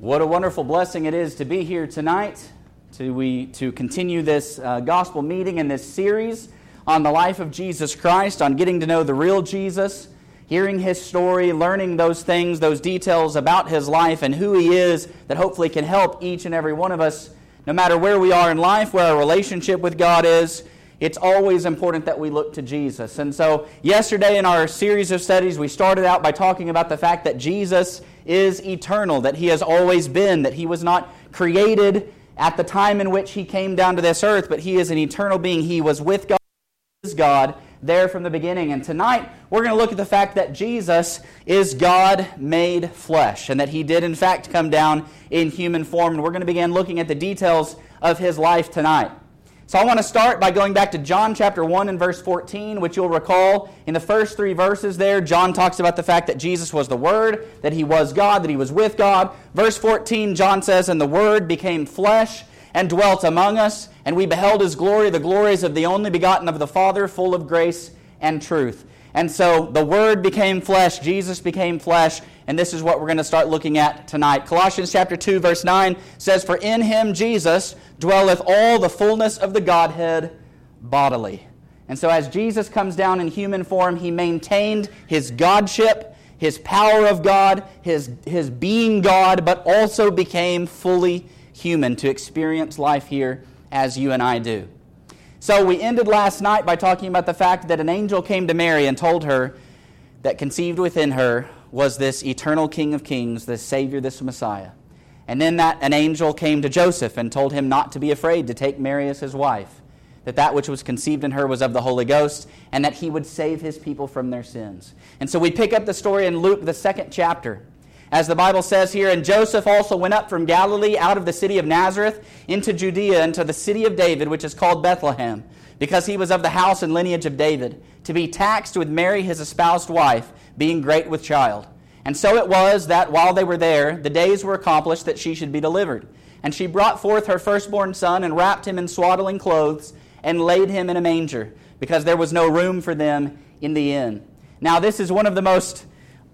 What a wonderful blessing it is to be here tonight, to, we, to continue this uh, gospel meeting in this series on the life of Jesus Christ, on getting to know the real Jesus, hearing his story, learning those things, those details about his life and who he is that hopefully can help each and every one of us, no matter where we are in life, where our relationship with God is, it's always important that we look to Jesus. And so, yesterday in our series of studies, we started out by talking about the fact that Jesus is eternal, that he has always been, that he was not created at the time in which he came down to this earth, but he is an eternal being. He was with God, is God there from the beginning. And tonight, we're going to look at the fact that Jesus is God made flesh, and that he did, in fact, come down in human form. And we're going to begin looking at the details of his life tonight. So I want to start by going back to John chapter 1 and verse 14, which you'll recall in the first three verses there, John talks about the fact that Jesus was the Word, that he was God, that he was with God. Verse 14, John says, And the Word became flesh and dwelt among us, and we beheld his glory, the glories of the only begotten of the Father, full of grace and truth. And so the Word became flesh, Jesus became flesh, and this is what we're going to start looking at tonight. Colossians chapter 2 verse 9 says for in him Jesus dwelleth all the fullness of the Godhead bodily. And so as Jesus comes down in human form, he maintained his godship, his power of God, his, his being God, but also became fully human to experience life here as you and I do. So we ended last night by talking about the fact that an angel came to Mary and told her that conceived within her was this eternal King of Kings, this Savior, this Messiah. And then that an angel came to Joseph and told him not to be afraid to take Mary as his wife, that that which was conceived in her was of the Holy Ghost, and that he would save his people from their sins. And so we pick up the story in Luke, the second chapter. As the Bible says here, and Joseph also went up from Galilee out of the city of Nazareth into Judea, into the city of David, which is called Bethlehem, because he was of the house and lineage of David, to be taxed with Mary his espoused wife being great with child. And so it was that while they were there, the days were accomplished that she should be delivered. And she brought forth her firstborn son, and wrapped him in swaddling clothes, and laid him in a manger, because there was no room for them in the inn. Now, this is one of the most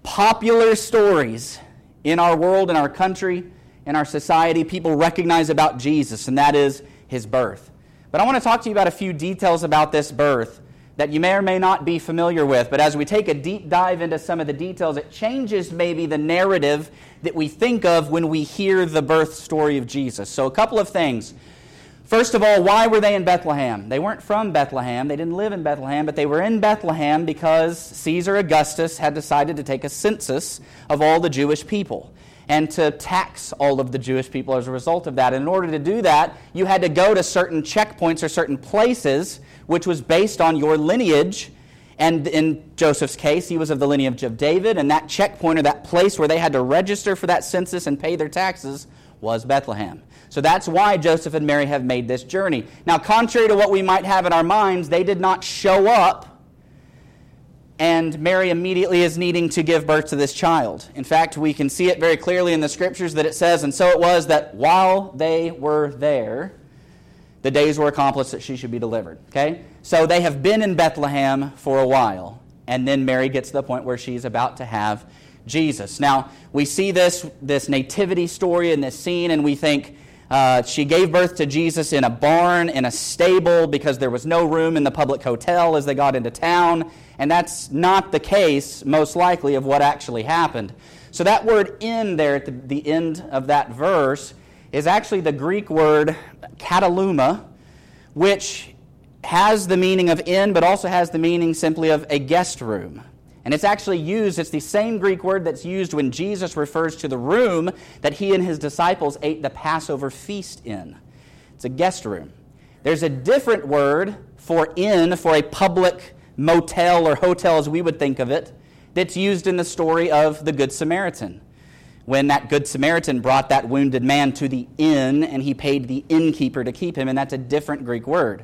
popular stories in our world, in our country, in our society. People recognize about Jesus, and that is his birth. But I want to talk to you about a few details about this birth that you may or may not be familiar with. But as we take a deep dive into some of the details, it changes maybe the narrative that we think of when we hear the birth story of Jesus. So, a couple of things. First of all, why were they in Bethlehem? They weren't from Bethlehem. They didn't live in Bethlehem, but they were in Bethlehem because Caesar Augustus had decided to take a census of all the Jewish people and to tax all of the Jewish people as a result of that. In order to do that, you had to go to certain checkpoints or certain places which was based on your lineage. And in Joseph's case, he was of the lineage of David, and that checkpoint or that place where they had to register for that census and pay their taxes was Bethlehem. So that's why Joseph and Mary have made this journey. Now, contrary to what we might have in our minds, they did not show up and Mary immediately is needing to give birth to this child. In fact, we can see it very clearly in the scriptures that it says, and so it was that while they were there, the days were accomplished that she should be delivered. Okay? So they have been in Bethlehem for a while. And then Mary gets to the point where she's about to have Jesus. Now, we see this, this nativity story in this scene, and we think uh, she gave birth to Jesus in a barn, inn a stable, because there was no room in the public hotel as they got into town. And that's not the case, most likely, of what actually happened. So that word in there at the, the end of that verse is actually the Greek word kataluma, which has the meaning of in, but also has the meaning simply of a guest room. And it's actually used, it's the same Greek word that's used when Jesus refers to the room that he and his disciples ate the Passover feast in. It's a guest room. There's a different word for inn, for a public motel or hotel as we would think of it, that's used in the story of the Good Samaritan when that Good Samaritan brought that wounded man to the inn and he paid the innkeeper to keep him, and that's a different Greek word.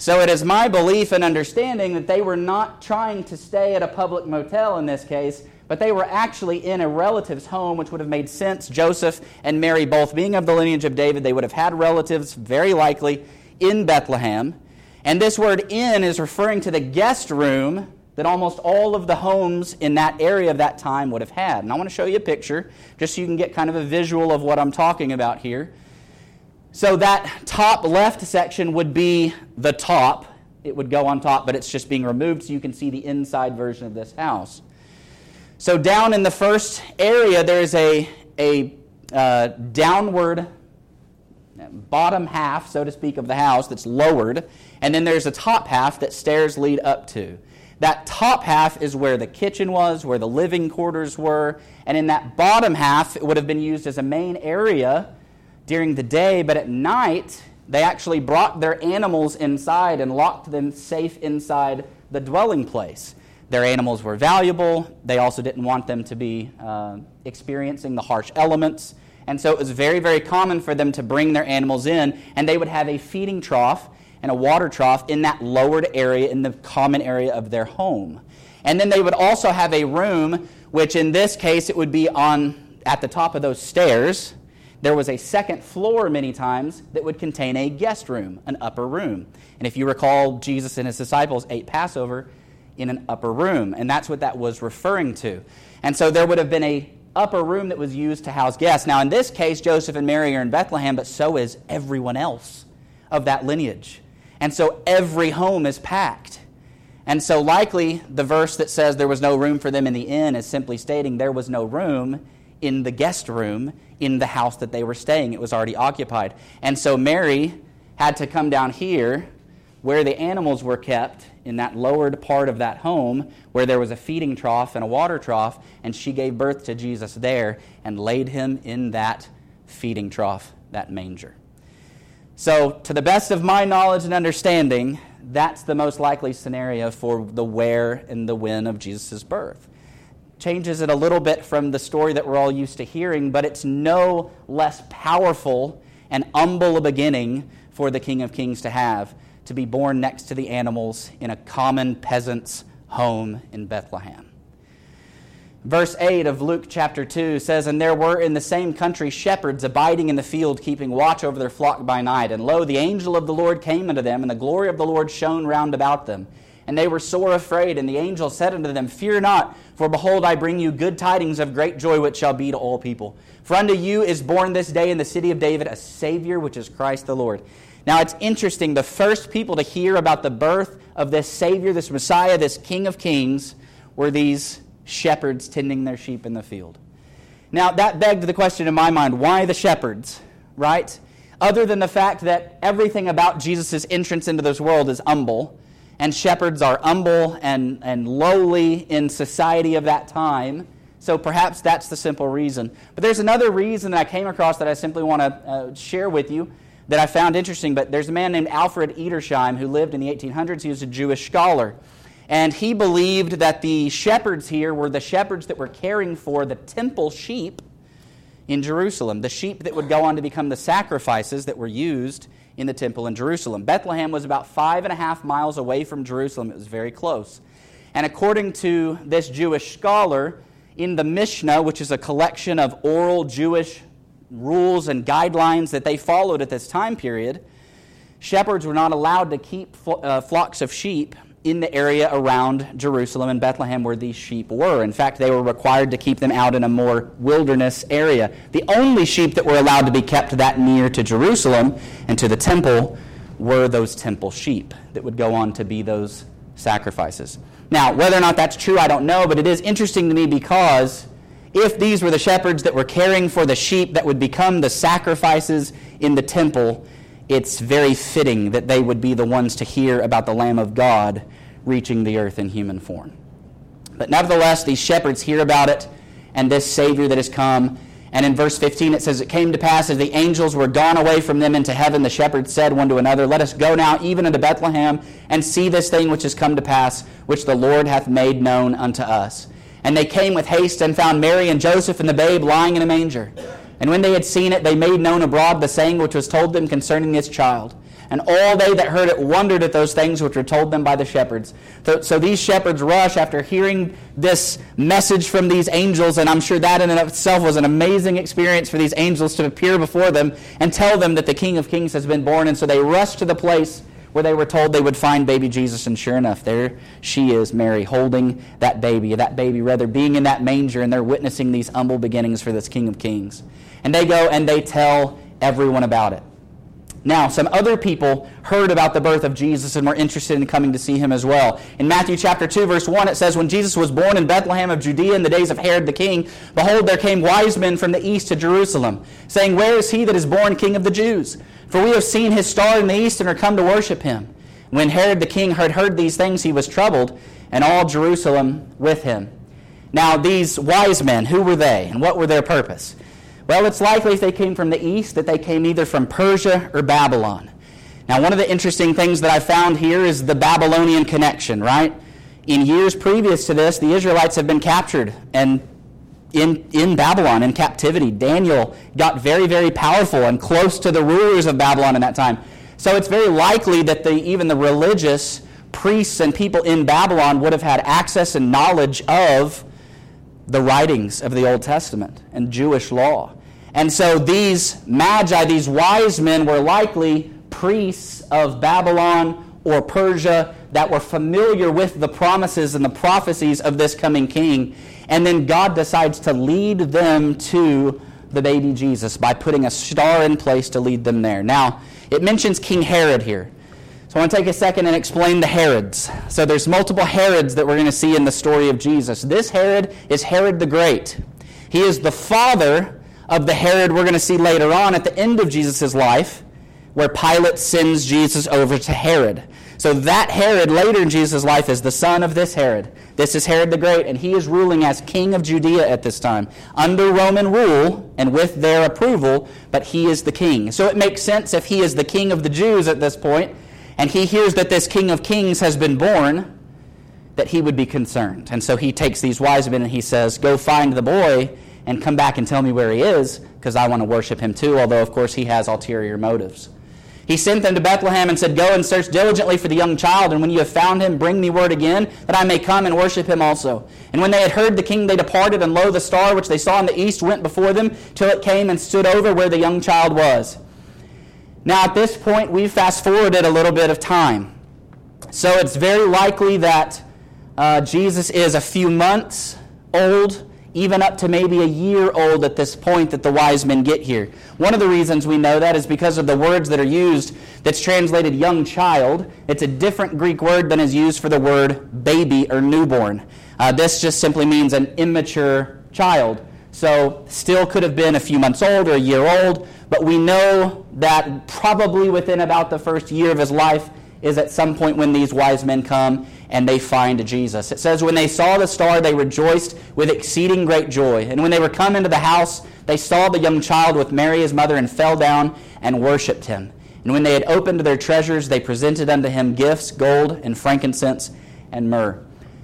So it is my belief and understanding that they were not trying to stay at a public motel in this case, but they were actually in a relative's home, which would have made sense. Joseph and Mary, both being of the lineage of David, they would have had relatives, very likely, in Bethlehem. And this word inn is referring to the guest room that almost all of the homes in that area of that time would have had. And I want to show you a picture just so you can get kind of a visual of what I'm talking about here. So that top left section would be the top. It would go on top, but it's just being removed so you can see the inside version of this house. So down in the first area, there's a, a uh, downward bottom half, so to speak, of the house that's lowered, and then there's a top half that stairs lead up to. That top half is where the kitchen was, where the living quarters were, and in that bottom half, it would have been used as a main area during the day, but at night, they actually brought their animals inside and locked them safe inside the dwelling place. Their animals were valuable. They also didn't want them to be uh, experiencing the harsh elements. And so it was very, very common for them to bring their animals in, and they would have a feeding trough and a water trough in that lowered area, in the common area of their home. And then they would also have a room, which in this case it would be on at the top of those stairs. There was a second floor many times that would contain a guest room, an upper room. And if you recall, Jesus and his disciples ate Passover in an upper room, and that's what that was referring to. And so there would have been a upper room that was used to house guests. Now, in this case, Joseph and Mary are in Bethlehem, but so is everyone else of that lineage. And so every home is packed. And so, likely, the verse that says there was no room for them in the inn is simply stating there was no room in the guest room in the house that they were staying. It was already occupied. And so, Mary had to come down here where the animals were kept in that lowered part of that home where there was a feeding trough and a water trough, and she gave birth to Jesus there and laid him in that feeding trough, that manger. So, to the best of my knowledge and understanding, that's the most likely scenario for the where and the when of Jesus' birth. Changes it a little bit from the story that we're all used to hearing, but it's no less powerful and humble a beginning for the King of Kings to have to be born next to the animals in a common peasant's home in Bethlehem. Verse 8 of Luke chapter 2 says, And there were in the same country shepherds abiding in the field, keeping watch over their flock by night. And lo, the angel of the Lord came unto them, and the glory of the Lord shone round about them. And they were sore afraid. And the angel said unto them, Fear not, for behold, I bring you good tidings of great joy, which shall be to all people. For unto you is born this day in the city of David a Savior, which is Christ the Lord. Now it's interesting, the first people to hear about the birth of this Savior, this Messiah, this King of Kings, were these shepherds tending their sheep in the field. Now, that begged the question in my mind why the shepherds, right? Other than the fact that everything about Jesus' entrance into this world is humble, and shepherds are humble and, and lowly in society of that time. So perhaps that's the simple reason. But there's another reason that I came across that I simply want to uh, share with you that I found interesting. But there's a man named Alfred Edersheim who lived in the 1800s. He was a Jewish scholar. And he believed that the shepherds here were the shepherds that were caring for the temple sheep in Jerusalem, the sheep that would go on to become the sacrifices that were used in the temple in Jerusalem. Bethlehem was about five and a half miles away from Jerusalem, it was very close. And according to this Jewish scholar, in the Mishnah, which is a collection of oral Jewish rules and guidelines that they followed at this time period, shepherds were not allowed to keep uh, flocks of sheep in the area around Jerusalem and Bethlehem where these sheep were. In fact, they were required to keep them out in a more wilderness area. The only sheep that were allowed to be kept that near to Jerusalem and to the temple were those temple sheep that would go on to be those sacrifices. Now, whether or not that's true, I don't know, but it is interesting to me because if these were the shepherds that were caring for the sheep that would become the sacrifices in the temple, it's very fitting that they would be the ones to hear about the Lamb of God reaching the earth in human form. But nevertheless, these shepherds hear about it and this Savior that has come. And in verse 15 it says, It came to pass as the angels were gone away from them into heaven, the shepherds said one to another, Let us go now even unto Bethlehem and see this thing which has come to pass, which the Lord hath made known unto us. And they came with haste and found Mary and Joseph and the babe lying in a manger. And when they had seen it, they made known abroad the saying which was told them concerning this child. And all they that heard it wondered at those things which were told them by the shepherds. So, so, these shepherds rush after hearing this message from these angels, and I'm sure that in and of itself was an amazing experience for these angels to appear before them and tell them that the King of Kings has been born. And so they rush to the place where they were told they would find baby Jesus, and sure enough, there she is, Mary, holding that baby, that baby rather, being in that manger, and they're witnessing these humble beginnings for this King of Kings. And they go and they tell everyone about it. Now, some other people heard about the birth of Jesus and were interested in coming to see him as well. In Matthew chapter 2, verse 1, it says, When Jesus was born in Bethlehem of Judea in the days of Herod the king, behold, there came wise men from the east to Jerusalem, saying, Where is he that is born king of the Jews? For we have seen his star in the east and are come to worship him. When Herod the king had heard these things, he was troubled, and all Jerusalem with him. Now, these wise men, who were they, and what were their purpose? Well, it's likely if they came from the east that they came either from Persia or Babylon. Now, one of the interesting things that I found here is the Babylonian connection, right? In years previous to this, the Israelites have been captured and in, in Babylon, in captivity. Daniel got very, very powerful and close to the rulers of Babylon in that time. So it's very likely that the, even the religious priests and people in Babylon would have had access and knowledge of the writings of the Old Testament and Jewish law. And so these magi, these wise men, were likely priests of Babylon or Persia that were familiar with the promises and the prophecies of this coming king. And then God decides to lead them to the baby Jesus by putting a star in place to lead them there. Now, it mentions King Herod here. So I want to take a second and explain the Herods. So there's multiple Herods that we're going to see in the story of Jesus. This Herod is Herod the Great. He is the father of the Herod we're going to see later on at the end of Jesus' life, where Pilate sends Jesus over to Herod. So that Herod later in Jesus' life is the son of this Herod. This is Herod the Great, and he is ruling as king of Judea at this time, under Roman rule and with their approval, but he is the king. So it makes sense if he is the king of the Jews at this point, and he hears that this king of kings has been born, that he would be concerned. And so he takes these wise men and he says, Go find the boy and come back and tell me where he is, because I want to worship him too, although, of course, he has ulterior motives. He sent them to Bethlehem and said, Go and search diligently for the young child, and when you have found him, bring me word again, that I may come and worship him also. And when they had heard the king, they departed, and lo, the star which they saw in the east went before them, till it came and stood over where the young child was. Now, at this point, we've fast forwarded a little bit of time. So it's very likely that uh, Jesus is a few months old even up to maybe a year old at this point that the wise men get here. One of the reasons we know that is because of the words that are used that's translated young child. It's a different Greek word than is used for the word baby or newborn. Uh, this just simply means an immature child. So, still could have been a few months old or a year old, but we know that probably within about the first year of his life is at some point when these wise men come and they find Jesus. It says, When they saw the star, they rejoiced with exceeding great joy. And when they were come into the house, they saw the young child with Mary his mother, and fell down and worshipped him. And when they had opened their treasures, they presented unto him gifts, gold, and frankincense, and myrrh.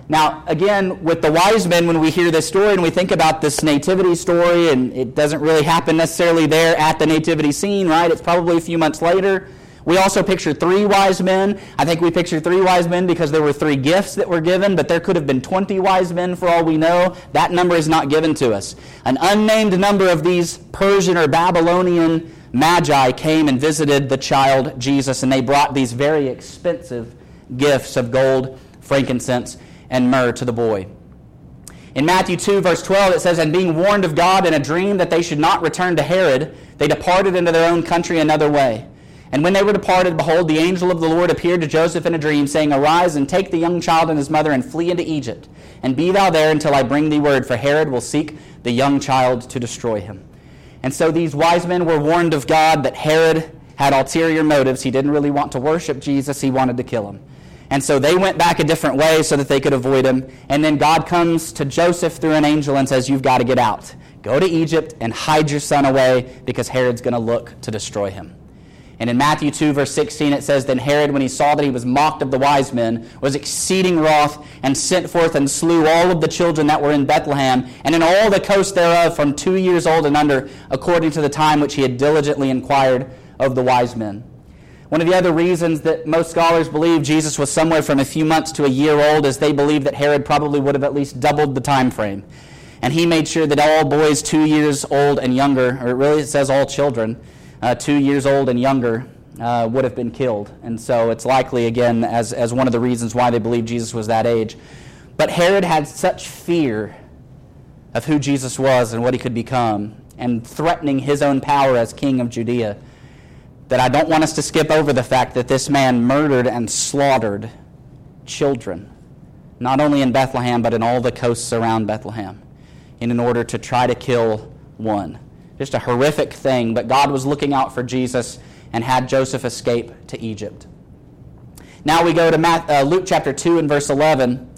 Now, again, with the wise men, when we hear this story and we think about this nativity story, and it doesn't really happen necessarily there at the nativity scene, right? It's probably a few months later. We also picture three wise men. I think we picture three wise men because there were three gifts that were given, but there could have been 20 wise men for all we know. That number is not given to us. An unnamed number of these Persian or Babylonian magi came and visited the child Jesus, and they brought these very expensive gifts of gold, frankincense, and myrrh to the boy. In Matthew 2, verse 12, it says, And being warned of God in a dream that they should not return to Herod, they departed into their own country another way. And when they were departed, behold, the angel of the Lord appeared to Joseph in a dream, saying, Arise and take the young child and his mother and flee into Egypt, and be thou there until I bring thee word, for Herod will seek the young child to destroy him. And so these wise men were warned of God that Herod had ulterior motives. He didn't really want to worship Jesus, he wanted to kill him. And so they went back a different way so that they could avoid him. And then God comes to Joseph through an angel and says, You've got to get out. Go to Egypt and hide your son away because Herod's going to look to destroy him. And in Matthew 2, verse 16, it says, Then Herod, when he saw that he was mocked of the wise men, was exceeding wroth, and sent forth and slew all of the children that were in Bethlehem, and in all the coast thereof, from two years old and under, according to the time which he had diligently inquired of the wise men. One of the other reasons that most scholars believe Jesus was somewhere from a few months to a year old is they believe that Herod probably would have at least doubled the time frame. And he made sure that all boys two years old and younger, or it really says all children, uh, two years old and younger, uh, would have been killed. And so it's likely, again, as, as one of the reasons why they believe Jesus was that age. But Herod had such fear of who Jesus was and what he could become, and threatening his own power as king of Judea, that I don't want us to skip over the fact that this man murdered and slaughtered children, not only in Bethlehem, but in all the coasts around Bethlehem, in order to try to kill one. Just a horrific thing, but God was looking out for Jesus and had Joseph escape to Egypt. Now we go to uh, Luke chapter 2 and verse 11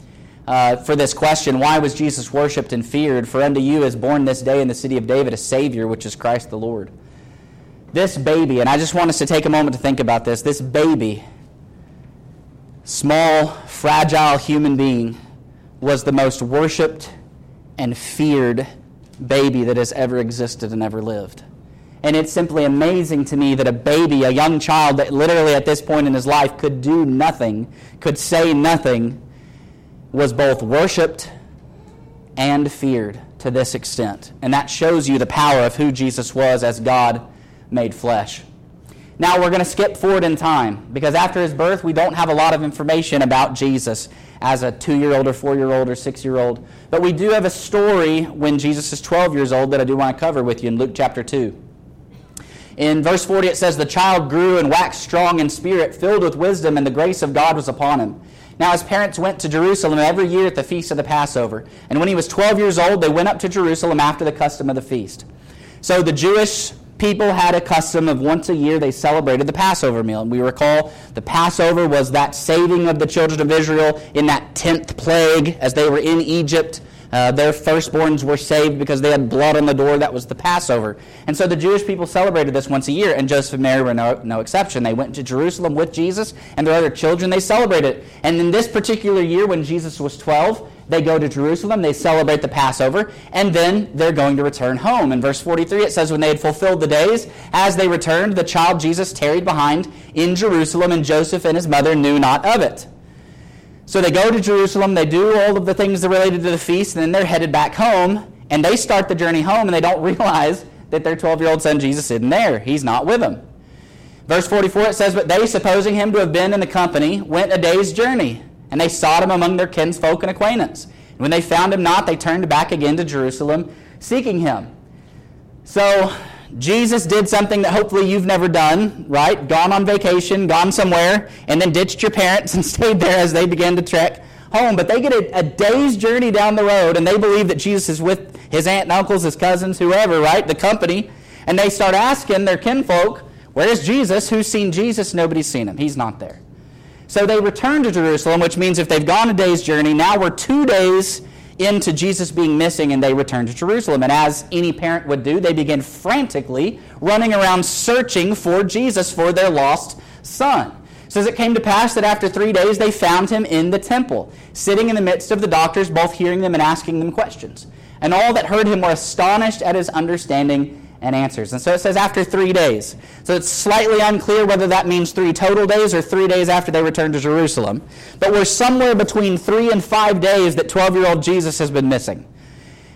uh, for this question Why was Jesus worshiped and feared? For unto you is born this day in the city of David a Savior, which is Christ the Lord. This baby, and I just want us to take a moment to think about this this baby, small, fragile human being, was the most worshiped and feared baby that has ever existed and ever lived. And it's simply amazing to me that a baby, a young child that literally at this point in his life could do nothing, could say nothing, was both worshiped and feared to this extent. And that shows you the power of who Jesus was as God made flesh. Now we're going to skip forward in time because after his birth, we don't have a lot of information about Jesus as a two year old or four year old or six year old. But we do have a story when Jesus is 12 years old that I do want to cover with you in Luke chapter 2. In verse 40, it says, The child grew and waxed strong in spirit, filled with wisdom, and the grace of God was upon him. Now his parents went to Jerusalem every year at the feast of the Passover. And when he was 12 years old, they went up to Jerusalem after the custom of the feast. So the Jewish people had a custom of once a year they celebrated the Passover meal. And we recall the Passover was that saving of the children of Israel in that 10th plague as they were in Egypt. Uh, their firstborns were saved because they had blood on the door. That was the Passover. And so the Jewish people celebrated this once a year, and Joseph and Mary were no, no exception. They went to Jerusalem with Jesus and their other children. They celebrated. it. And in this particular year, when Jesus was 12, they go to Jerusalem, they celebrate the Passover, and then they're going to return home. In verse 43, it says, When they had fulfilled the days, as they returned, the child Jesus tarried behind in Jerusalem, and Joseph and his mother knew not of it. So they go to Jerusalem, they do all of the things that related to the feast, and then they're headed back home, and they start the journey home, and they don't realize that their 12 year old son Jesus isn't there. He's not with them. Verse 44 it says, But they, supposing him to have been in the company, went a day's journey, and they sought him among their kinsfolk and acquaintance. And when they found him not, they turned back again to Jerusalem, seeking him. So Jesus did something that hopefully you've never done, right? Gone on vacation, gone somewhere, and then ditched your parents and stayed there as they began to trek home. But they get a, a, day's journey down the road, and they believe that Jesus is with his aunt and uncles, his cousins, whoever, right? The company. And they start asking their kinfolk, Where is Jesus? Who's seen Jesus? Nobody's seen him. He's not there. So they return to Jerusalem, which means if they've gone a day's journey, now we're two days into Jesus being missing and they return to Jerusalem. And as any parent would do, they begin frantically running around searching for Jesus for their lost son. Says it came to pass that after three days they found him in the temple, sitting in the midst of the doctors, both hearing them and asking them questions. And all that heard him were astonished at his understanding and answers. And so it says after three days. So it's slightly unclear whether that means three total days or three days after they return to Jerusalem. But we're somewhere between three and five days that 12 year old Jesus has been missing.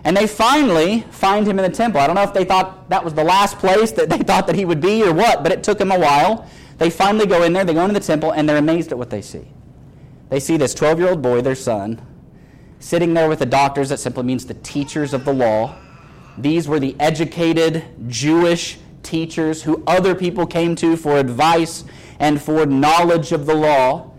And they finally find him in the temple. I don't know if they thought that was the last place that they thought that he would be or what, but it took them a while. They finally go in there, they go into the temple, and they're amazed at what they see. They see this 12 year old boy, their son, sitting there with the doctors, that simply means the teachers of the law these were the educated Jewish teachers who other people came to for advice and for knowledge of the law.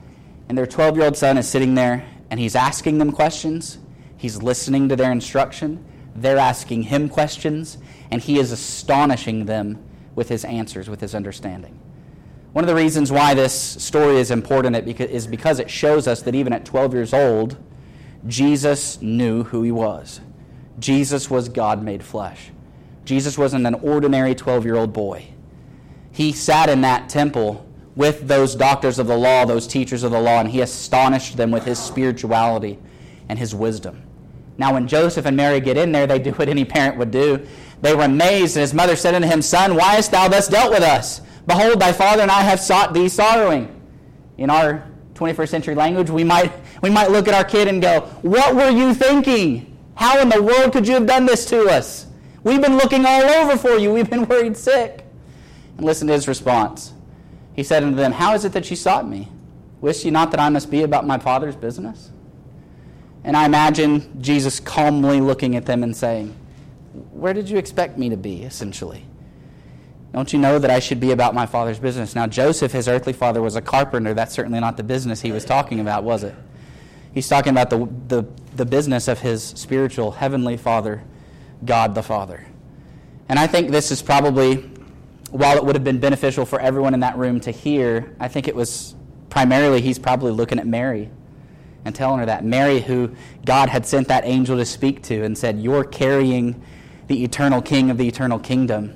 And their 12 year old son is sitting there and he's asking them questions. He's listening to their instruction. They're asking him questions. And he is astonishing them with his answers, with his understanding. One of the reasons why this story is important is because it shows us that even at 12 years old, Jesus knew who he was. Jesus was God made flesh. Jesus wasn't an ordinary 12 year old boy. He sat in that temple with those doctors of the law, those teachers of the law, and he astonished them with his spirituality and his wisdom. Now, when Joseph and Mary get in there, they do what any parent would do. They were amazed, and his mother said unto him, Son, why hast thou thus dealt with us? Behold, thy father and I have sought thee sorrowing. In our 21st century language, we might, we might look at our kid and go, What were you thinking? How in the world could you have done this to us? We've been looking all over for you. We've been worried sick. And listen to his response. He said unto them, How is it that ye sought me? Wist ye not that I must be about my Father's business? And I imagine Jesus calmly looking at them and saying, Where did you expect me to be, essentially? Don't you know that I should be about my Father's business? Now, Joseph, his earthly father, was a carpenter. That's certainly not the business he was talking about, was it? He's talking about the, the, the business of his spiritual, heavenly Father, God the Father. And I think this is probably while it would have been beneficial for everyone in that room to hear, I think it was primarily he's probably looking at Mary and telling her that. Mary, who God had sent that angel to speak to and said, You're carrying the eternal king of the eternal kingdom.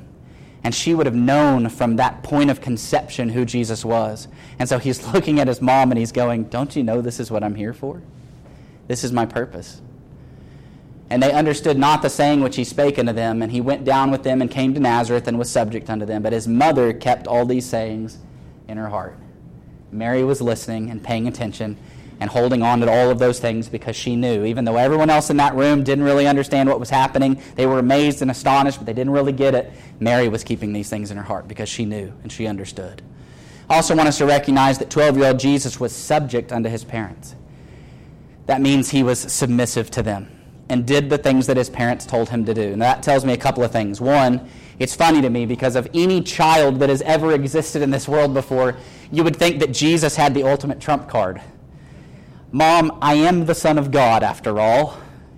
And she would have known from that point of conception who Jesus was. And so he's looking at his mom and he's going, Don't you know this is what I'm here for? This is my purpose. And they understood not the saying which he spake unto them. And he went down with them and came to Nazareth and was subject unto them. But his mother kept all these sayings in her heart. Mary was listening and paying attention and holding on to all of those things because she knew. Even though everyone else in that room didn't really understand what was happening, they were amazed and astonished, but they didn't really get it. Mary was keeping these things in her heart because she knew and she understood. I also want us to recognize that 12 year old Jesus was subject unto his parents. That means he was submissive to them and did the things that his parents told him to do. And that tells me a couple of things. One, it's funny to me because of any child that has ever existed in this world before, you would think that Jesus had the ultimate trump card. Mom, I am the Son of God after all.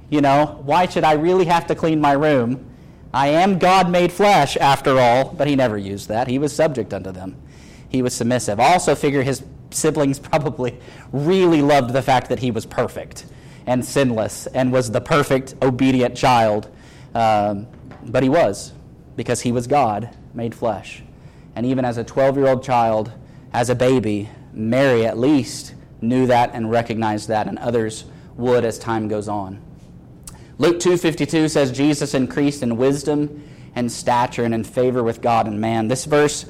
You know, why should I really have to clean my room? I am God made flesh after all, but he never used that. He was subject unto them. He was submissive. I also figure his siblings probably really loved the fact that he was perfect and sinless and was the perfect, obedient child. Um, but he was, because he was God made flesh. And even as a 12 year old child, as a baby, Mary at least knew that and recognized that, and others would as time goes on. Luke 2:52 says Jesus increased in wisdom and stature and in favor with God and man. This verse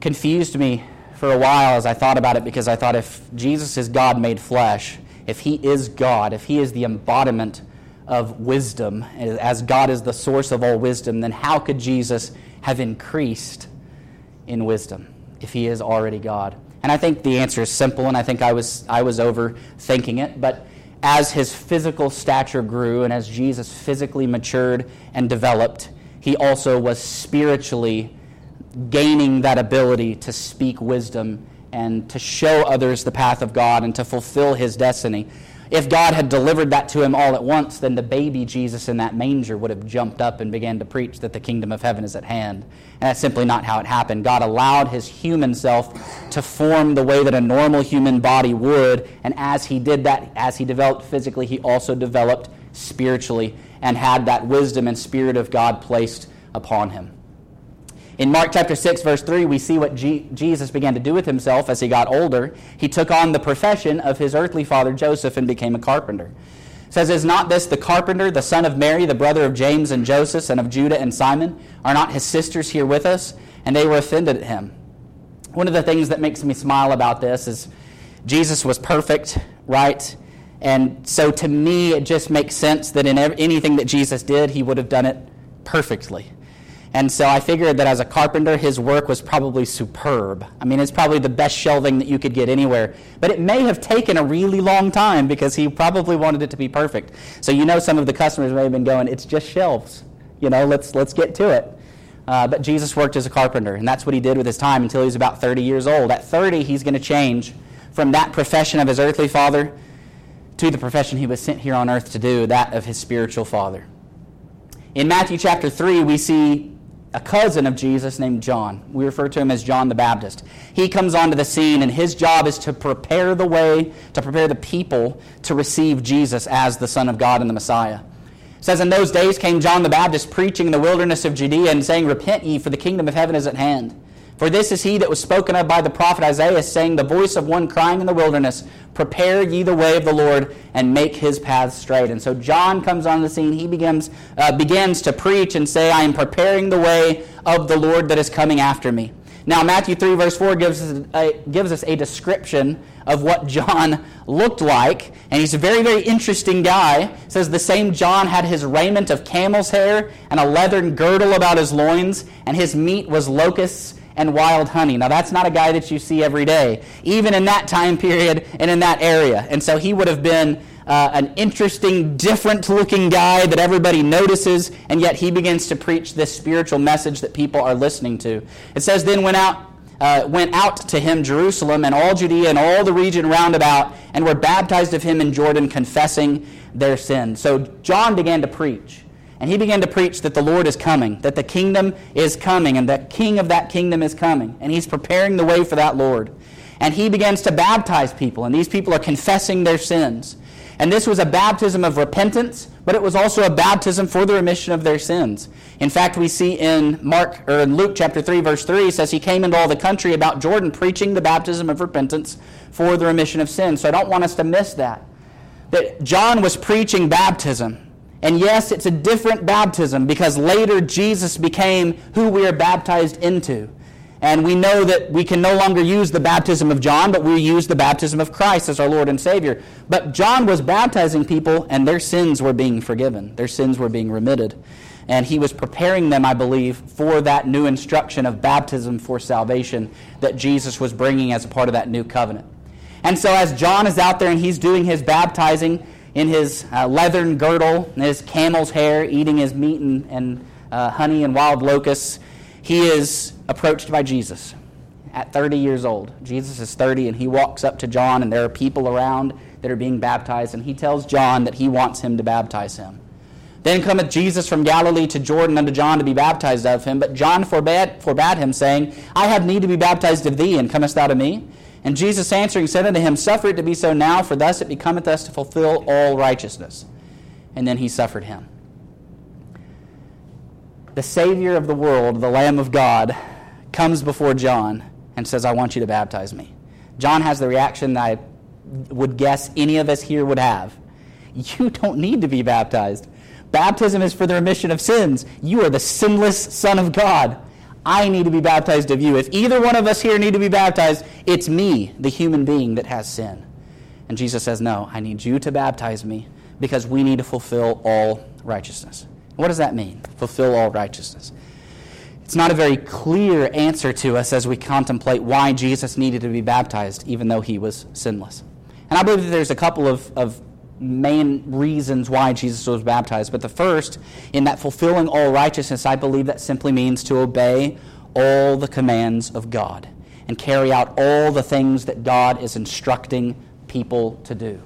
confused me for a while as I thought about it because I thought if Jesus is God made flesh, if he is God, if he is the embodiment of wisdom, as God is the source of all wisdom, then how could Jesus have increased in wisdom if he is already God? And I think the answer is simple, and I think I was, I was overthinking it. But as his physical stature grew and as Jesus physically matured and developed, he also was spiritually gaining that ability to speak wisdom and to show others the path of God and to fulfill his destiny. If God had delivered that to him all at once, then the baby Jesus in that manger would have jumped up and began to preach that the kingdom of heaven is at hand. And that's simply not how it happened. God allowed his human self to form the way that a normal human body would. And as he did that, as he developed physically, he also developed spiritually and had that wisdom and spirit of God placed upon him. In Mark chapter 6, verse 3, we see what G- Jesus began to do with himself as he got older. He took on the profession of his earthly father Joseph and became a carpenter. It says, Is not this the carpenter, the son of Mary, the brother of James and Joseph, and of Judah and Simon? Are not his sisters here with us? And they were offended at him. One of the things that makes me smile about this is Jesus was perfect, right? And so to me, it just makes sense that in anything that Jesus did, he would have done it perfectly. And so I figured that as a carpenter, his work was probably superb. I mean, it's probably the best shelving that you could get anywhere. But it may have taken a really long time because he probably wanted it to be perfect. So you know some of the customers may have been going, it's just shelves. You know, let's, let's get to it. Uh, but Jesus worked as a carpenter, and that's what he did with his time until he was about 30 years old. At 30, he's going to change from that profession of his earthly father to the profession he was sent here on earth to do, that of his spiritual father. In Matthew chapter 3, we see a cousin of Jesus named John. We refer to him as John the Baptist. He comes onto the scene, and his job is to prepare the way, to prepare the people to receive Jesus as the Son of God and the Messiah. It says, In those days came John the Baptist preaching in the wilderness of Judea and saying, Repent ye, for the kingdom of heaven is at hand. For this is he that was spoken of by the prophet Isaiah, saying, The voice of one crying in the wilderness, Prepare ye the way of the Lord, and make his paths straight. And so John comes on the scene. He begins, uh, begins to preach and say, I am preparing the way of the Lord that is coming after me. Now, Matthew 3, verse 4 gives us, a, gives us a description of what John looked like. And he's a very, very interesting guy. It says the same John had his raiment of camel's hair and a leathern girdle about his loins, and his meat was locusts and wild honey. Now, that's not a guy that you see every day, even in that time period and in that area. And so he would have been uh, an interesting, different looking guy that everybody notices, and yet he begins to preach this spiritual message that people are listening to. It says, Then went out. Uh, went out to him Jerusalem and all Judea and all the region round about, and were baptized of him in Jordan, confessing their sins. So John began to preach. And he began to preach that the Lord is coming, that the kingdom is coming, and the king of that kingdom is coming. And he's preparing the way for that Lord. And he begins to baptize people, and these people are confessing their sins. And this was a baptism of repentance, but it was also a baptism for the remission of their sins. In fact, we see in Mark or in Luke chapter 3 verse 3 says he came into all the country about Jordan preaching the baptism of repentance for the remission of sins. So I don't want us to miss that. That John was preaching baptism. And yes, it's a different baptism because later Jesus became who we are baptized into. And we know that we can no longer use the baptism of John, but we use the baptism of Christ as our Lord and Savior. But John was baptizing people, and their sins were being forgiven, their sins were being remitted. And he was preparing them, I believe, for that new instruction of baptism for salvation that Jesus was bringing as a part of that new covenant. And so, as John is out there and he's doing his baptizing, in his uh, leathern girdle his camel's hair, eating his meat and, and uh, honey and wild locusts, he is approached by Jesus at 30 years old. Jesus is 30, and he walks up to John, and there are people around that are being baptized, and he tells John that he wants him to baptize him. Then cometh Jesus from Galilee to Jordan unto John to be baptized of him. But John forbade, forbade him, saying, I have need to be baptized of thee, and comest thou to me? And Jesus answering said unto him, Suffer it to be so now, for thus it becometh us to fulfill all righteousness. And then he suffered him. The Savior of the world, the Lamb of God, comes before John and says, I want you to baptize me. John has the reaction that I would guess any of us here would have. You don't need to be baptized. Baptism is for the remission of sins. You are the sinless Son of God. I need to be baptized of you. If either one of us here need to be baptized, it's me, the human being that has sin. And Jesus says, No, I need you to baptize me because we need to fulfill all righteousness. What does that mean? Fulfill all righteousness. It's not a very clear answer to us as we contemplate why Jesus needed to be baptized, even though he was sinless. And I believe that there's a couple of, of main reasons why Jesus was baptized. But the first, in that fulfilling all righteousness, I believe that simply means to obey all the commands of God and carry out all the things that God is instructing people to do.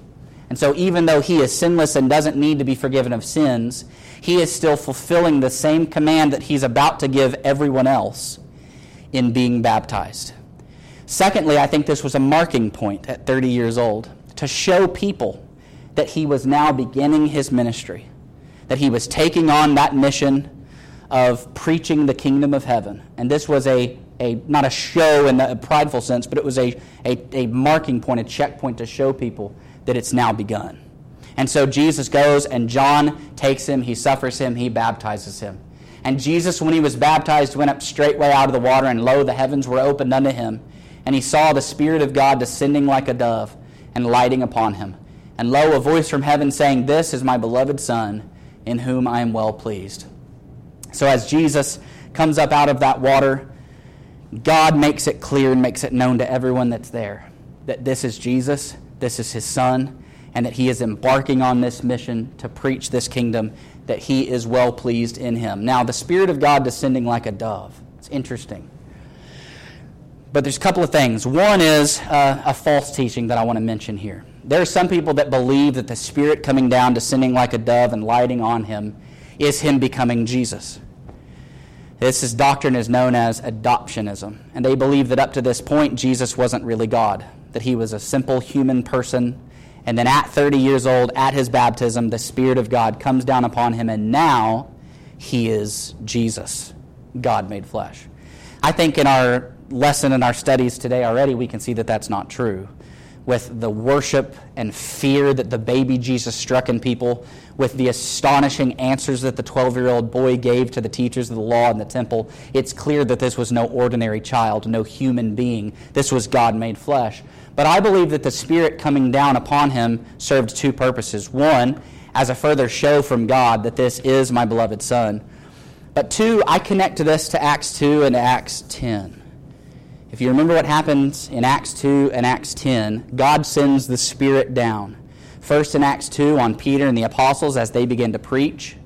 And so, even though he is sinless and doesn't need to be forgiven of sins, he is still fulfilling the same command that he's about to give everyone else in being baptized. Secondly, I think this was a marking point at 30 years old to show people that he was now beginning his ministry, that he was taking on that mission of preaching the kingdom of heaven. And this was a, a not a show in a prideful sense, but it was a, a, a marking point, a checkpoint to show people that it's now begun. And so Jesus goes, and John takes him, he suffers him, he baptizes him. And Jesus, when he was baptized, went up straightway out of the water, and lo, the heavens were opened unto him. And he saw the Spirit of God descending like a dove and lighting upon him. And lo, a voice from heaven saying, This is my beloved Son, in whom I am well pleased. So as Jesus comes up out of that water, God makes it clear and makes it known to everyone that's there that this is Jesus, this is his Son, and that he is embarking on this mission to preach this kingdom, that he is well pleased in him. Now, the Spirit of God descending like a dove. It's interesting. But there's a couple of things. One is uh, a false teaching that I want to mention here. There are some people that believe that the Spirit coming down, descending like a dove, and lighting on him is him becoming Jesus. This is doctrine is known as adoptionism. And they believe that up to this point, Jesus wasn't really God, that he was a simple human person. And then at 30 years old, at his baptism, the Spirit of God comes down upon him, and now he is Jesus, God made flesh. I think in our lesson in our studies today already, we can see that that's not true with the worship and fear that the baby Jesus struck in people, with the astonishing answers that the 12 year old boy gave to the teachers of the law in the temple, it's clear that this was no ordinary child, no human being. This was God made flesh. But I believe that the Spirit coming down upon him served two purposes. One, as a further show from God that this is my beloved Son. But two, I connect to this to Acts 2 and Acts 10. If you remember what happens in Acts 2 and Acts 10, God sends the Spirit down. First in Acts 2 on Peter and the apostles as they begin to preach.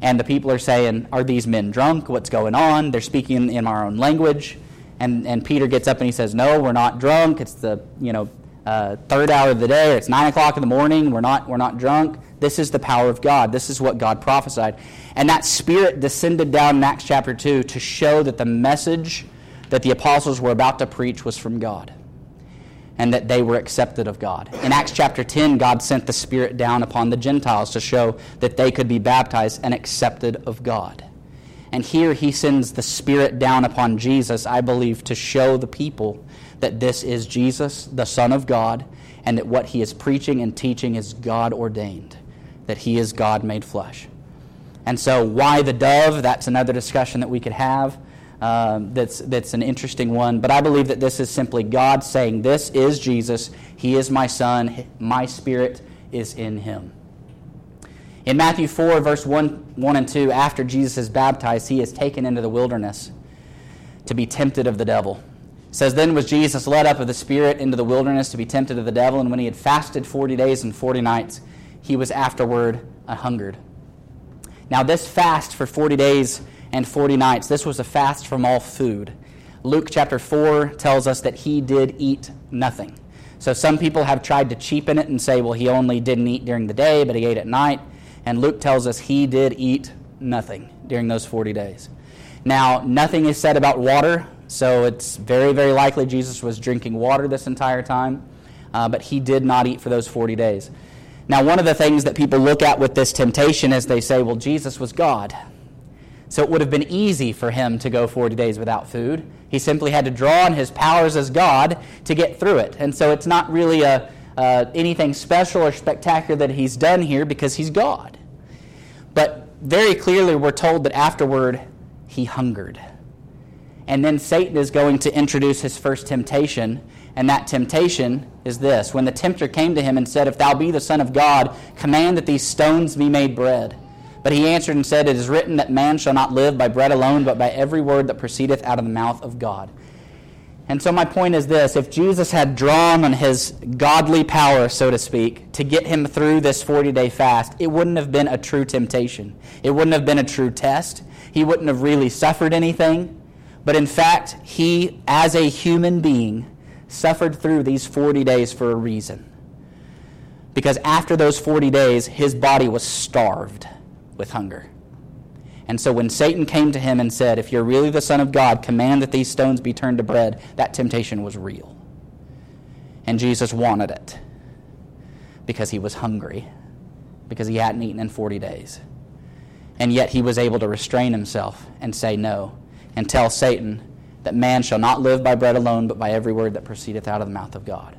And the people are saying, Are these men drunk? What's going on? They're speaking in our own language. And, and Peter gets up and he says, No, we're not drunk. It's the you know uh, third hour of the day. It's nine o'clock in the morning. We're not, we're not drunk. This is the power of God. This is what God prophesied. And that Spirit descended down in Acts chapter 2 to show that the message that the apostles were about to preach was from God and that they were accepted of God. In Acts chapter 10, God sent the Spirit down upon the Gentiles to show that they could be baptized and accepted of God. And here he sends the Spirit down upon Jesus, I believe, to show the people that this is Jesus, the Son of God, and that what he is preaching and teaching is God ordained, that he is God made flesh. And so, why the dove? That's another discussion that we could have. Um, that's, that's an interesting one. But I believe that this is simply God saying, This is Jesus. He is my Son. My Spirit is in him. In Matthew 4, verse 1, 1 and 2, after Jesus is baptized, he is taken into the wilderness to be tempted of the devil. It says, Then was Jesus led up of the Spirit into the wilderness to be tempted of the devil, and when he had fasted 40 days and 40 nights, he was afterward a hungered. Now, this fast for 40 days and 40 nights. This was a fast from all food. Luke chapter 4 tells us that he did eat nothing. So some people have tried to cheapen it and say, well, he only didn't eat during the day, but he ate at night. And Luke tells us he did eat nothing during those 40 days. Now, nothing is said about water, so it's very, very likely Jesus was drinking water this entire time, uh, but he did not eat for those 40 days. Now, one of the things that people look at with this temptation is they say, well, Jesus was God. So it would have been easy for him to go 40 days without food. He simply had to draw on his powers as God to get through it. And so it's not really a, uh, anything special or spectacular that he's done here because he's God. But very clearly, we're told that afterward he hungered. And then Satan is going to introduce his first temptation. And that temptation is this When the tempter came to him and said, If thou be the Son of God, command that these stones be made bread. But he answered and said, It is written that man shall not live by bread alone, but by every word that proceedeth out of the mouth of God. And so my point is this if Jesus had drawn on his godly power, so to speak, to get him through this 40 day fast, it wouldn't have been a true temptation. It wouldn't have been a true test. He wouldn't have really suffered anything. But in fact, he, as a human being, suffered through these 40 days for a reason. Because after those 40 days, his body was starved with hunger. And so when Satan came to him and said, If you're really the Son of God, command that these stones be turned to bread, that temptation was real. And Jesus wanted it because he was hungry, because he hadn't eaten in 40 days. And yet he was able to restrain himself and say no, and tell Satan that man shall not live by bread alone, but by every word that proceedeth out of the mouth of God.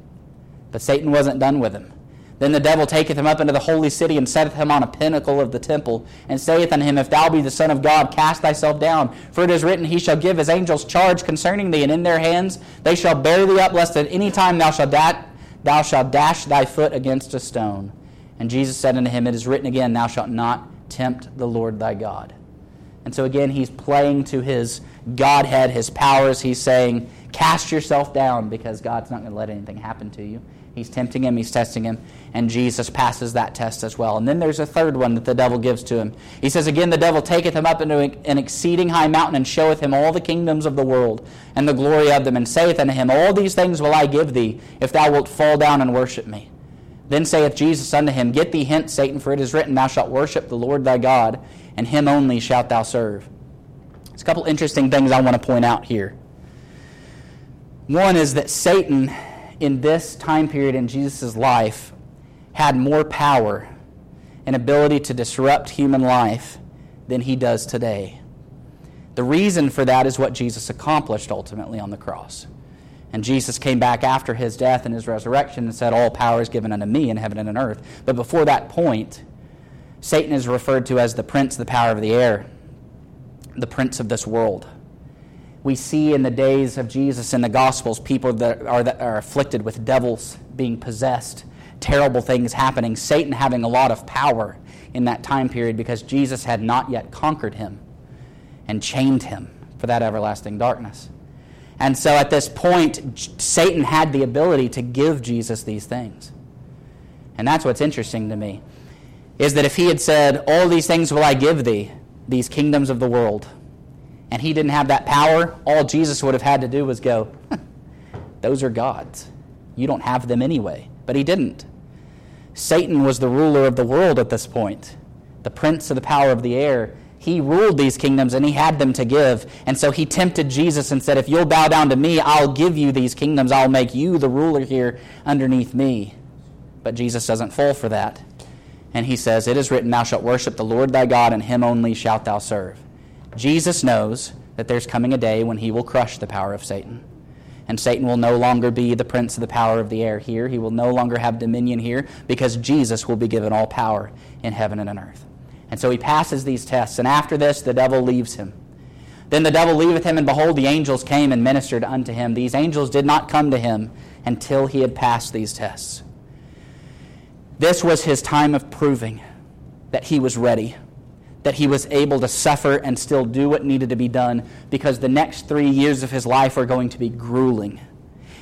But Satan wasn't done with him. Then the devil taketh him up into the holy city and setteth him on a pinnacle of the temple, and saith unto him, If thou be the Son of God, cast thyself down. For it is written, He shall give his angels charge concerning thee, and in their hands they shall bear thee up, lest at any time thou shalt, da- thou shalt dash thy foot against a stone. And Jesus said unto him, It is written again, Thou shalt not tempt the Lord thy God. And so again, he's playing to his Godhead, his powers. He's saying, Cast yourself down because God's not going to let anything happen to you. He's tempting him, he's testing him, and Jesus passes that test as well. And then there's a third one that the devil gives to him. He says, Again, the devil taketh him up into an exceeding high mountain, and showeth him all the kingdoms of the world, and the glory of them, and saith unto him, All these things will I give thee, if thou wilt fall down and worship me. Then saith Jesus unto him, Get thee hence, Satan, for it is written, Thou shalt worship the Lord thy God, and him only shalt thou serve. There's a couple interesting things I want to point out here. One is that Satan in this time period in Jesus' life had more power and ability to disrupt human life than he does today. The reason for that is what Jesus accomplished ultimately on the cross. And Jesus came back after his death and his resurrection and said, All power is given unto me in heaven and in earth. But before that point, Satan is referred to as the prince of the power of the air, the prince of this world we see in the days of Jesus in the Gospels people that are, that are afflicted with devils being possessed, terrible things happening, Satan having a lot of power in that time period because Jesus had not yet conquered him and chained him for that everlasting darkness. And so at this point, Satan had the ability to give Jesus these things. And that's what's interesting to me is that if he had said, All these things will I give thee, these kingdoms of the world, and he didn't have that power, all Jesus would have had to do was go, Those are God's. You don't have them anyway. But he didn't. Satan was the ruler of the world at this point, the prince of the power of the air. He ruled these kingdoms and he had them to give. And so he tempted Jesus and said, If you'll bow down to me, I'll give you these kingdoms. I'll make you the ruler here underneath me. But Jesus doesn't fall for that. And he says, It is written, Thou shalt worship the Lord thy God, and him only shalt thou serve. Jesus knows that there's coming a day when he will crush the power of Satan. And Satan will no longer be the prince of the power of the air here. He will no longer have dominion here because Jesus will be given all power in heaven and on earth. And so he passes these tests. And after this, the devil leaves him. Then the devil leaveth him, and behold, the angels came and ministered unto him. These angels did not come to him until he had passed these tests. This was his time of proving that he was ready, that he was able to suffer and still do what needed to be done, because the next three years of his life were going to be grueling.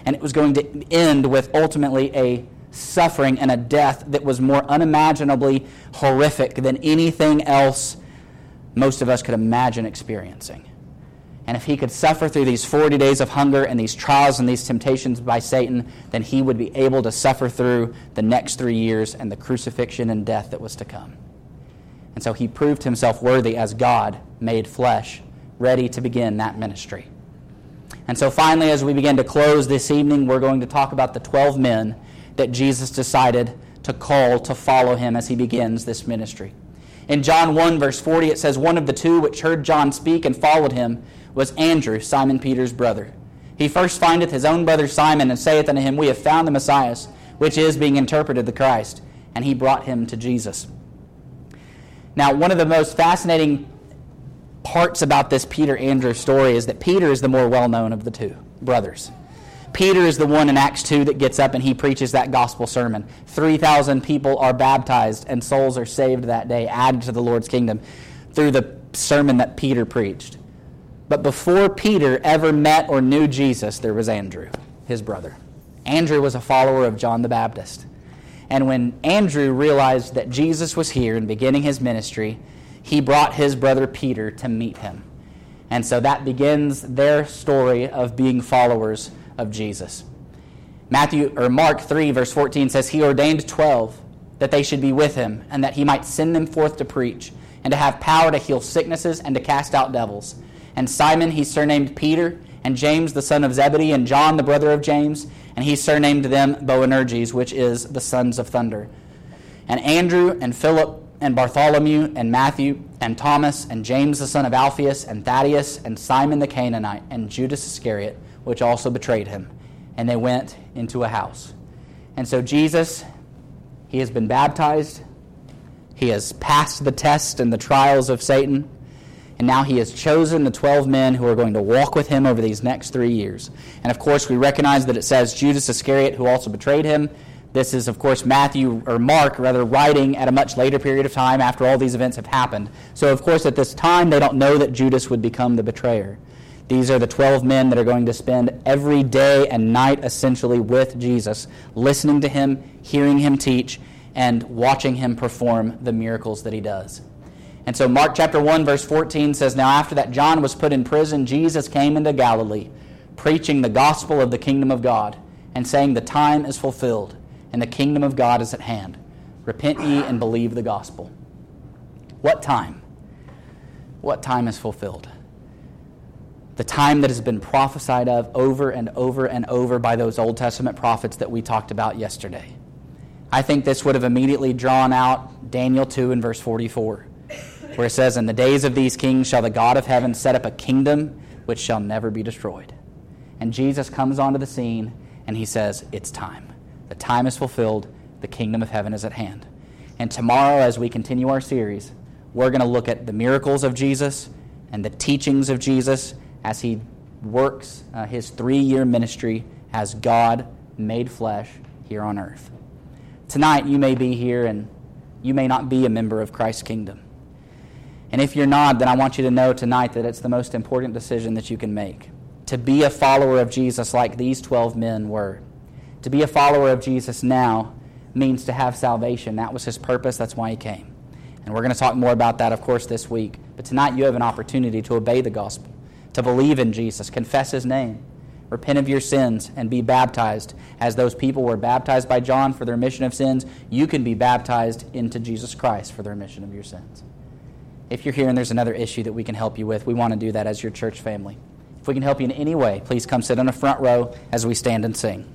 And it was going to end with ultimately a suffering and a death that was more unimaginably horrific than anything else most of us could imagine experiencing. And if he could suffer through these 40 days of hunger and these trials and these temptations by Satan, then he would be able to suffer through the next three years and the crucifixion and death that was to come. And so he proved himself worthy as God made flesh, ready to begin that ministry. And so finally, as we begin to close this evening, we're going to talk about the 12 men that Jesus decided to call to follow him as he begins this ministry. In John 1, verse 40, it says, One of the two which heard John speak and followed him was Andrew, Simon Peter's brother. He first findeth his own brother Simon and saith unto him, We have found the Messiah, which is being interpreted the Christ. And he brought him to Jesus. Now, one of the most fascinating parts about this Peter Andrew story is that Peter is the more well known of the two brothers. Peter is the one in Acts 2 that gets up and he preaches that gospel sermon. 3,000 people are baptized and souls are saved that day, added to the Lord's kingdom through the sermon that Peter preached. But before Peter ever met or knew Jesus, there was Andrew, his brother. Andrew was a follower of John the Baptist. And when Andrew realized that Jesus was here and beginning his ministry, he brought his brother Peter to meet him. And so that begins their story of being followers of Jesus. Matthew or Mark 3 verse 14 says he ordained 12 that they should be with him and that he might send them forth to preach and to have power to heal sicknesses and to cast out devils. And Simon he surnamed Peter and James the son of Zebedee and John the brother of James and he surnamed them Boanerges which is the sons of thunder. And Andrew and Philip and Bartholomew and Matthew and Thomas and James the son of Alphaeus and Thaddeus and Simon the Canaanite and Judas Iscariot which also betrayed him. And they went into a house. And so Jesus, he has been baptized. He has passed the test and the trials of Satan. And now he has chosen the 12 men who are going to walk with him over these next three years. And of course, we recognize that it says Judas Iscariot, who also betrayed him. This is, of course, Matthew, or Mark, rather, writing at a much later period of time after all these events have happened. So, of course, at this time, they don't know that Judas would become the betrayer. These are the 12 men that are going to spend every day and night essentially with Jesus, listening to him, hearing him teach, and watching him perform the miracles that he does. And so, Mark chapter 1, verse 14 says Now, after that John was put in prison, Jesus came into Galilee, preaching the gospel of the kingdom of God, and saying, The time is fulfilled, and the kingdom of God is at hand. Repent ye and believe the gospel. What time? What time is fulfilled? the time that has been prophesied of over and over and over by those Old Testament prophets that we talked about yesterday. I think this would have immediately drawn out Daniel 2 and verse 44, where it says, In the days of these kings shall the God of heaven set up a kingdom which shall never be destroyed. And Jesus comes onto the scene and he says, It's time. The time is fulfilled. The kingdom of heaven is at hand. And tomorrow, as we continue our series, we're going to look at the miracles of Jesus and the teachings of Jesus as he works uh, his three year ministry as God made flesh here on earth. Tonight, you may be here and you may not be a member of Christ's kingdom. And if you're not, then I want you to know tonight that it's the most important decision that you can make. to be a follower of Jesus like these 12 men were. To be a follower of Jesus now means to have salvation. That was his purpose. That's why he came. And we're going to talk more about that, of course, this week. But tonight you have an opportunity to obey the gospel, to believe in Jesus, confess his name, repent of your sins, and be baptized. As those people were baptized by John for the remission of sins, you can be baptized into Jesus Christ for the remission of your sins. If you're here and there's another issue that we can help you with, we want to do that as your church family. If we can help you in any way, please come sit on the front row as we stand and sing.